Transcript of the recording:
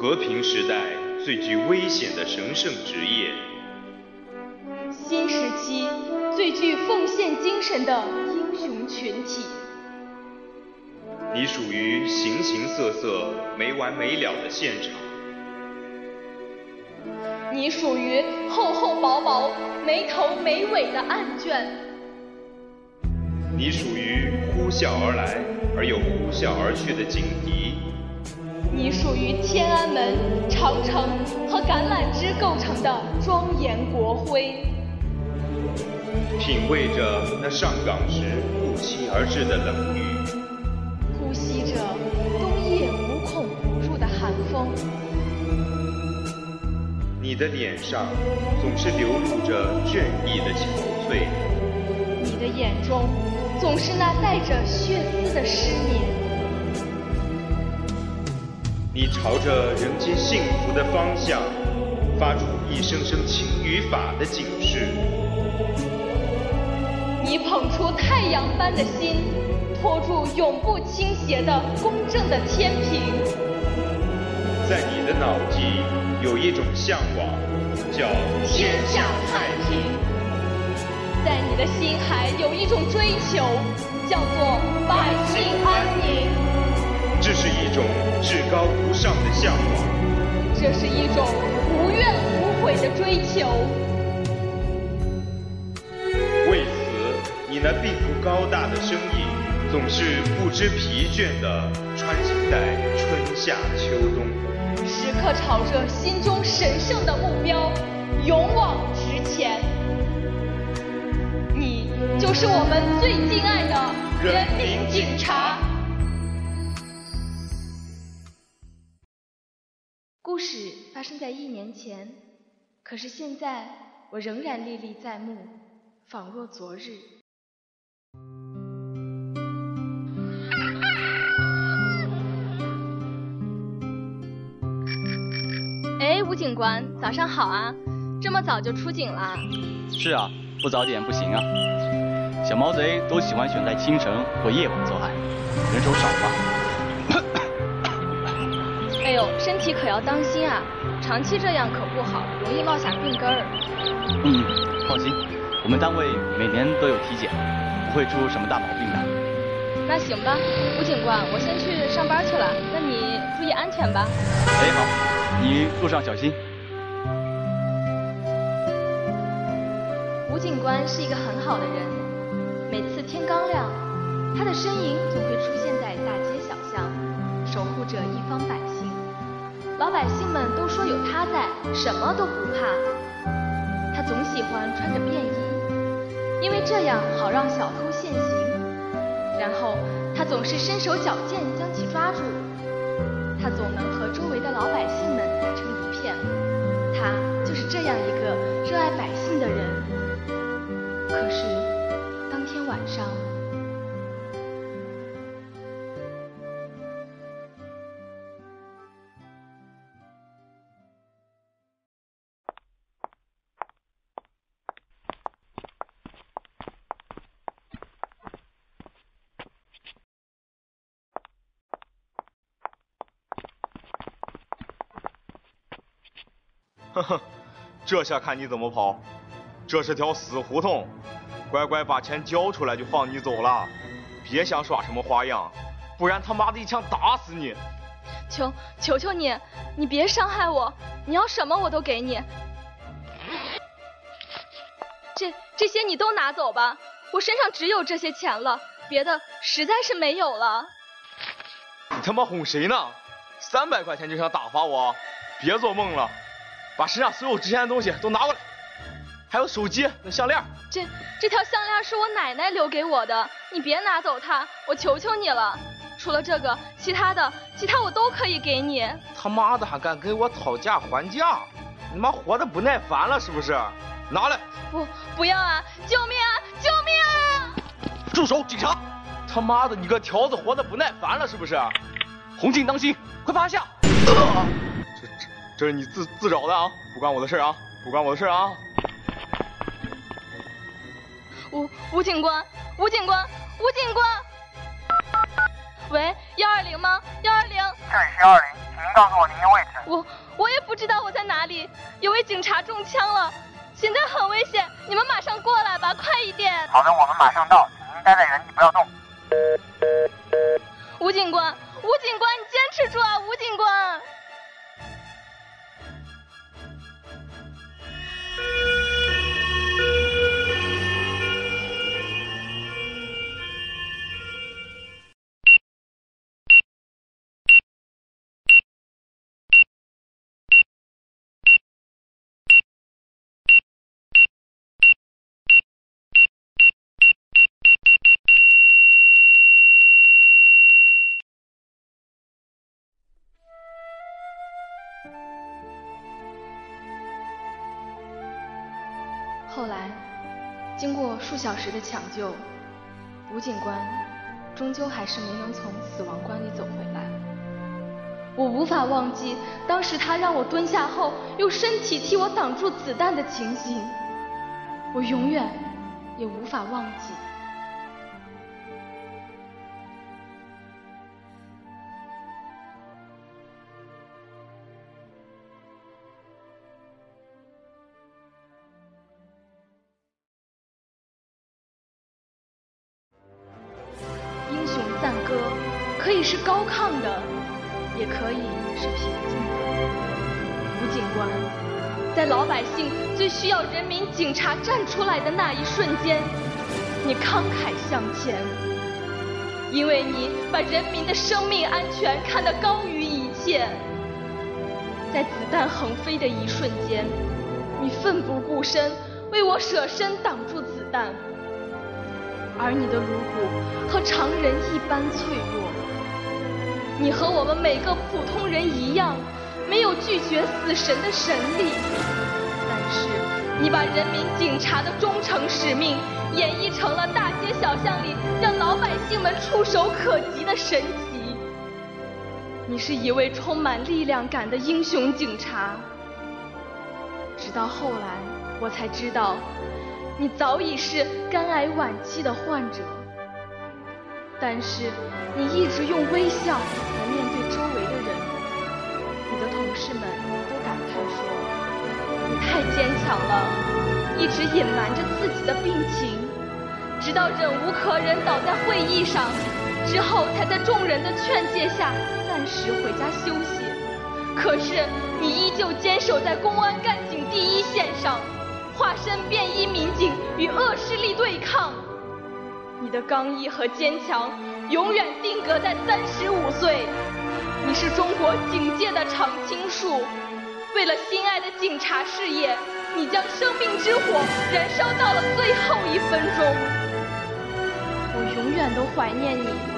和平时代最具危险的神圣职业，新时期最具奉献精神的英雄群体。你属于形形色色、没完没了的现场，你属于厚厚薄薄、没头没尾的案卷，你属于呼啸而来而又呼啸而去的警笛，你属于门、长城和橄榄枝构成的庄严国徽，品味着那上岗时不期而至的冷雨。呼吸着冬夜无孔不入的寒风，你的脸上总是流露着倦意的憔悴，你的眼中总是那带着血丝的失眠。你朝着人间幸福的方向，发出一声声情与法的警示。你捧出太阳般的心，托住永不倾斜的公正的天平。在你的脑际有一种向往，叫天下太平；在你的心海有一种追求，叫做百姓安宁。这是一种至高无上的向往，这是一种无怨无悔的追求。为此，你那并不高大的身影，总是不知疲倦地穿行在春夏秋冬，时刻朝着心中神圣的目标勇往直前。你就是我们最敬爱的人民警察。在一年前，可是现在我仍然历历在目，仿若昨日。哎，吴警官，早上好啊！这么早就出警了？是啊，不早点不行啊。小毛贼都喜欢选在清晨或夜晚作案，人手少嘛。哎呦，身体可要当心啊！长期这样可不好，容易落下病根儿。嗯，放心，我们单位每年都有体检，不会出什么大毛病的。那行吧，吴警官，我先去上班去了，那你注意安全吧。哎，好，你路上小心。吴警官是一个很好的人，每次天刚亮，他的身影总会出现在大街小巷，守护着一方百姓。老百姓们都说有他在，什么都不怕。他总喜欢穿着便衣，因为这样好让小偷现形。然后他总是身手矫健，将其抓住。他总能和周围的老百姓们打成一片。他就是这样一个热爱百姓的人。可是当天晚上，呵呵，这下看你怎么跑！这是条死胡同，乖乖把钱交出来就放你走了，别想耍什么花样，不然他妈的一枪打死你！求求求你，你别伤害我，你要什么我都给你。这这些你都拿走吧，我身上只有这些钱了，别的实在是没有了。你他妈哄谁呢？三百块钱就想打发我？别做梦了！把身上所有值钱的东西都拿过来，还有手机、那项链。这这条项链是我奶奶留给我的，你别拿走它，我求求你了。除了这个，其他的，其他我都可以给你。他妈的还敢跟我讨价还价？你妈活的不耐烦了是不是？拿来！不，不要啊！救命啊！救命啊！住手，警察！他妈的，你个条子活的不耐烦了是不是？红警当心，快趴下！这这这是你自自找的啊，不关我的事啊，不关我的事啊！吴吴警官，吴警官，吴警官，喂，幺二零吗？幺二零。这里是幺二零，请您告诉我您的位置。我我也不知道我在哪里，有位警察中枪了，现在很危险，你们马上过来吧，快一点。好的，我们马上到，请您待在原地不要动。吴警官，吴警官，你坚持住啊，吴警官。经过数小时的抢救，吴警官终究还是没能从死亡关里走回来。我无法忘记当时他让我蹲下后，用身体替我挡住子弹的情形，我永远也无法忘记。可以是高亢的，也可以是平静的。吴警官，在老百姓最需要人民警察站出来的那一瞬间，你慷慨向前，因为你把人民的生命安全看得高于一切。在子弹横飞的一瞬间，你奋不顾身，为我舍身挡住子弹。而你的颅骨和常人一般脆弱，你和我们每个普通人一样，没有拒绝死神的神力，但是你把人民警察的忠诚使命演绎成了大街小巷里让老百姓们触手可及的神奇。你是一位充满力量感的英雄警察，直到后来我才知道。你早已是肝癌晚期的患者，但是你一直用微笑来面对周围的人。你的同事们都感叹说：“你太坚强了，一直隐瞒着自己的病情，直到忍无可忍倒在会议上，之后才在众人的劝诫下暂时回家休息。可是你依旧坚守在公安干警第一线上。”化身便衣民警与恶势力对抗，你的刚毅和坚强永远定格在三十五岁。你是中国警界的常青树，为了心爱的警察事业，你将生命之火燃烧到了最后一分钟。我永远都怀念你。